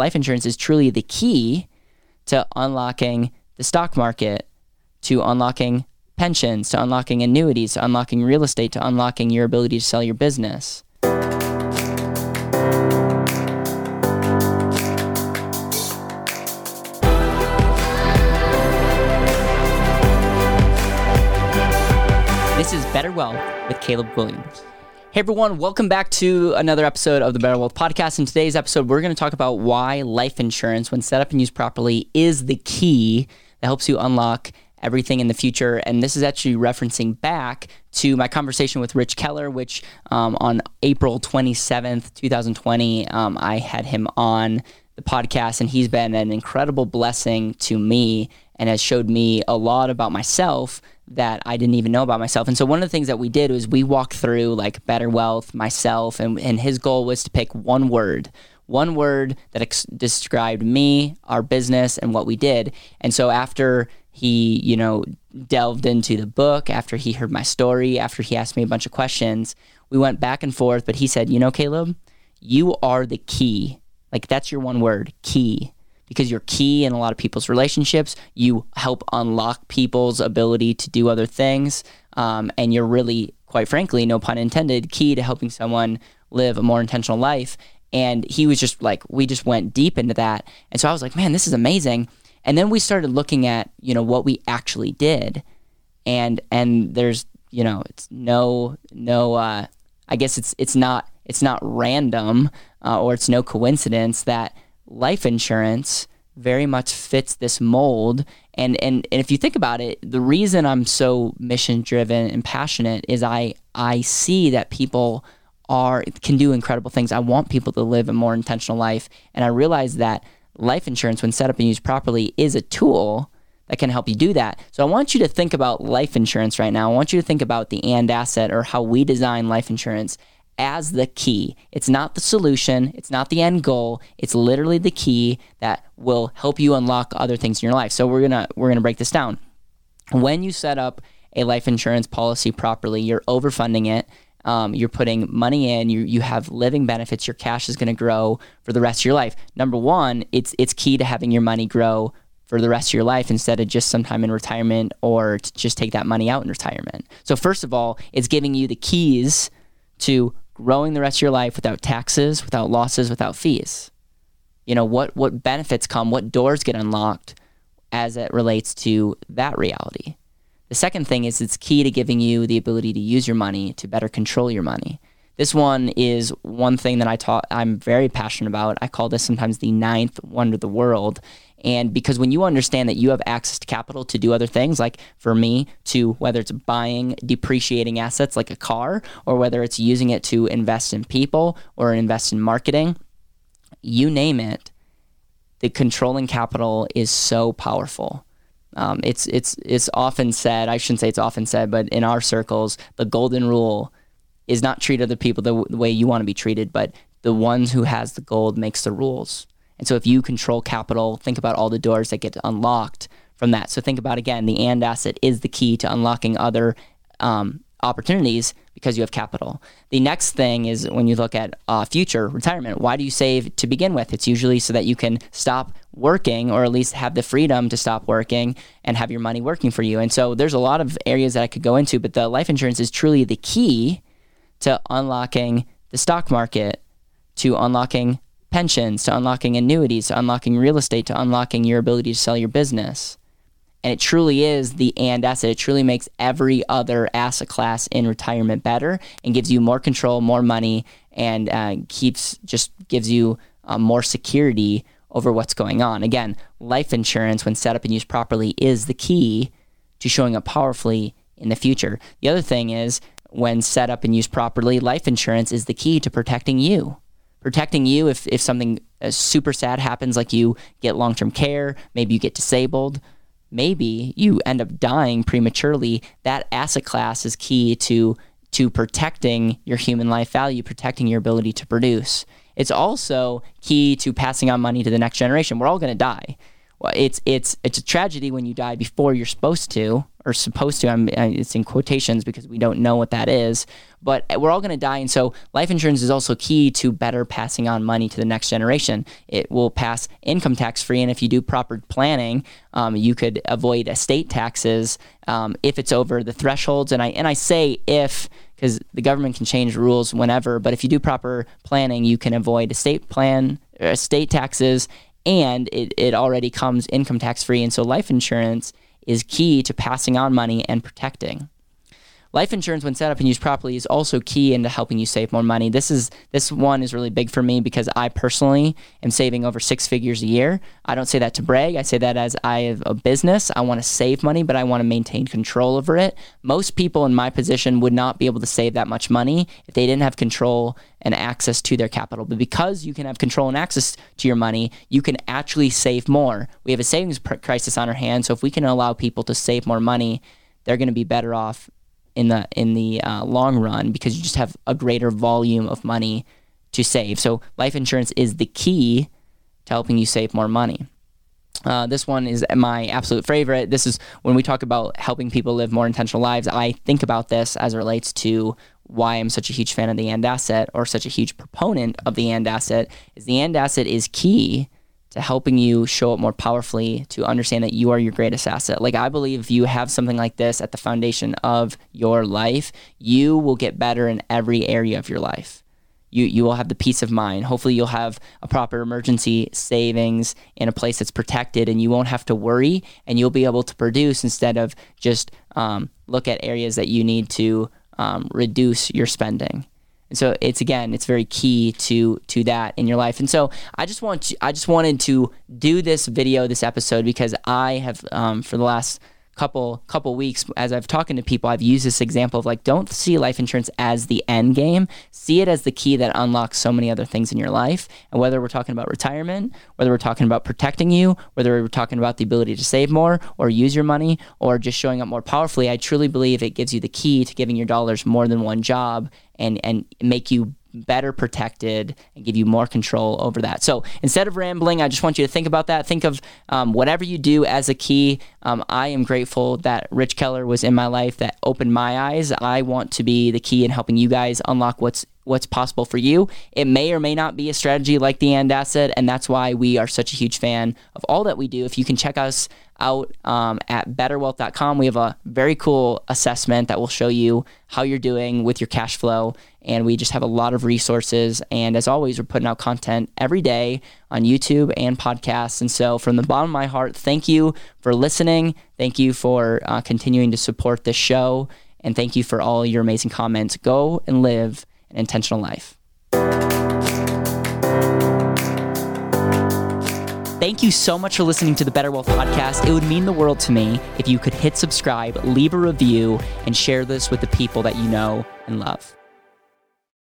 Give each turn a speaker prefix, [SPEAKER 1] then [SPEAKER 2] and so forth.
[SPEAKER 1] life insurance is truly the key to unlocking the stock market, to unlocking pensions, to unlocking annuities, to unlocking real estate, to unlocking your ability to sell your business. This is Better Wealth with Caleb Williams. Hey everyone, welcome back to another episode of the Better Wealth Podcast. In today's episode, we're going to talk about why life insurance, when set up and used properly, is the key that helps you unlock everything in the future. And this is actually referencing back to my conversation with Rich Keller, which um, on April 27th, 2020, um, I had him on the podcast, and he's been an incredible blessing to me and has showed me a lot about myself that I didn't even know about myself. And so one of the things that we did was we walked through like better wealth, myself, and, and his goal was to pick one word, one word that ex- described me, our business, and what we did. And so after he, you know, delved into the book, after he heard my story, after he asked me a bunch of questions, we went back and forth. But he said, you know, Caleb, you are the key. Like that's your one word, key because you're key in a lot of people's relationships. You help unlock people's ability to do other things. Um, and you're really, quite frankly, no pun intended, key to helping someone live a more intentional life. And he was just like, we just went deep into that. And so I was like, man, this is amazing. And then we started looking at, you know, what we actually did. And, and there's, you know, it's no, no, uh, I guess it's, it's not, it's not random uh, or it's no coincidence that life insurance very much fits this mold. And, and, and if you think about it, the reason I'm so mission driven and passionate is I, I see that people are can do incredible things. I want people to live a more intentional life. And I realize that life insurance, when set up and used properly, is a tool that can help you do that. So I want you to think about life insurance right now. I want you to think about the and asset or how we design life insurance as the key. It's not the solution, it's not the end goal. It's literally the key that will help you unlock other things in your life. So we're going to we're going to break this down. When you set up a life insurance policy properly, you're overfunding it. Um, you're putting money in. You you have living benefits. Your cash is going to grow for the rest of your life. Number one, it's it's key to having your money grow for the rest of your life instead of just sometime in retirement or to just take that money out in retirement. So first of all, it's giving you the keys to growing the rest of your life without taxes, without losses, without fees? You know, what, what benefits come, what doors get unlocked as it relates to that reality? The second thing is it's key to giving you the ability to use your money to better control your money. This one is one thing that I taught I'm very passionate about. I call this sometimes the ninth wonder of the world. And because when you understand that you have access to capital to do other things, like for me, to whether it's buying depreciating assets like a car, or whether it's using it to invest in people or invest in marketing, you name it, the controlling capital is so powerful. Um, it's it's it's often said. I shouldn't say it's often said, but in our circles, the golden rule is not treat other people the, the way you want to be treated, but the ones who has the gold makes the rules. And so if you control capital, think about all the doors that get unlocked from that. So think about again, the and asset is the key to unlocking other um, opportunities because you have capital. The next thing is when you look at uh, future retirement. Why do you save to begin with? It's usually so that you can stop working or at least have the freedom to stop working and have your money working for you. And so there's a lot of areas that I could go into, but the life insurance is truly the key to unlocking the stock market, to unlocking pensions, to unlocking annuities, to unlocking real estate, to unlocking your ability to sell your business. And it truly is the and asset. It truly makes every other asset class in retirement better and gives you more control, more money, and uh, keeps just gives you uh, more security over what's going on. Again, life insurance, when set up and used properly, is the key to showing up powerfully in the future. The other thing is, when set up and used properly, life insurance is the key to protecting you protecting you if, if something uh, super sad happens, like you get long term care, maybe you get disabled, maybe you end up dying prematurely. That asset class is key to to protecting your human life value, protecting your ability to produce. It's also key to passing on money to the next generation. We're all going to die. It's it's it's a tragedy when you die before you're supposed to, or supposed to. I'm, it's in quotations because we don't know what that is. But we're all going to die, and so life insurance is also key to better passing on money to the next generation. It will pass income tax free, and if you do proper planning, um, you could avoid estate taxes um, if it's over the thresholds. And I and I say if because the government can change rules whenever. But if you do proper planning, you can avoid estate plan, estate taxes, and it, it already comes income tax free. And so life insurance is key to passing on money and protecting. Life insurance, when set up and used properly, is also key into helping you save more money. This is this one is really big for me because I personally am saving over six figures a year. I don't say that to brag. I say that as I have a business. I want to save money, but I want to maintain control over it. Most people in my position would not be able to save that much money if they didn't have control and access to their capital. But because you can have control and access to your money, you can actually save more. We have a savings crisis on our hands, so if we can allow people to save more money, they're going to be better off in the in the uh, long run because you just have a greater volume of money to save. So life insurance is the key to helping you save more money. Uh, this one is my absolute favorite. This is when we talk about helping people live more intentional lives. I think about this as it relates to why I'm such a huge fan of the and asset or such a huge proponent of the and asset. Is the and asset is key to helping you show up more powerfully to understand that you are your greatest asset. Like I believe if you have something like this at the foundation of your life, you will get better in every area of your life. You you will have the peace of mind. Hopefully you'll have a proper emergency savings in a place that's protected and you won't have to worry and you'll be able to produce instead of just um, look at areas that you need to um, reduce your spending. And so it's again, it's very key to to that in your life. And so I just want to, I just wanted to do this video, this episode, because I have um, for the last couple couple weeks as I've talking to people, I've used this example of like don't see life insurance as the end game. See it as the key that unlocks so many other things in your life. And whether we're talking about retirement, whether we're talking about protecting you, whether we're talking about the ability to save more or use your money or just showing up more powerfully, I truly believe it gives you the key to giving your dollars more than one job and and make you better protected and give you more control over that. So instead of rambling, I just want you to think about that. Think of um, whatever you do as a key. Um, I am grateful that Rich Keller was in my life that opened my eyes. I want to be the key in helping you guys unlock what's what's possible for you. It may or may not be a strategy like the and asset, and that's why we are such a huge fan of all that we do. If you can check us out um, at betterwealth.com, we have a very cool assessment that will show you how you're doing with your cash flow and we just have a lot of resources. And as always, we're putting out content every day on YouTube and podcasts. And so, from the bottom of my heart, thank you for listening. Thank you for uh, continuing to support this show. And thank you for all your amazing comments. Go and live an intentional life. Thank you so much for listening to the Better Wealth Podcast. It would mean the world to me if you could hit subscribe, leave a review, and share this with the people that you know and love.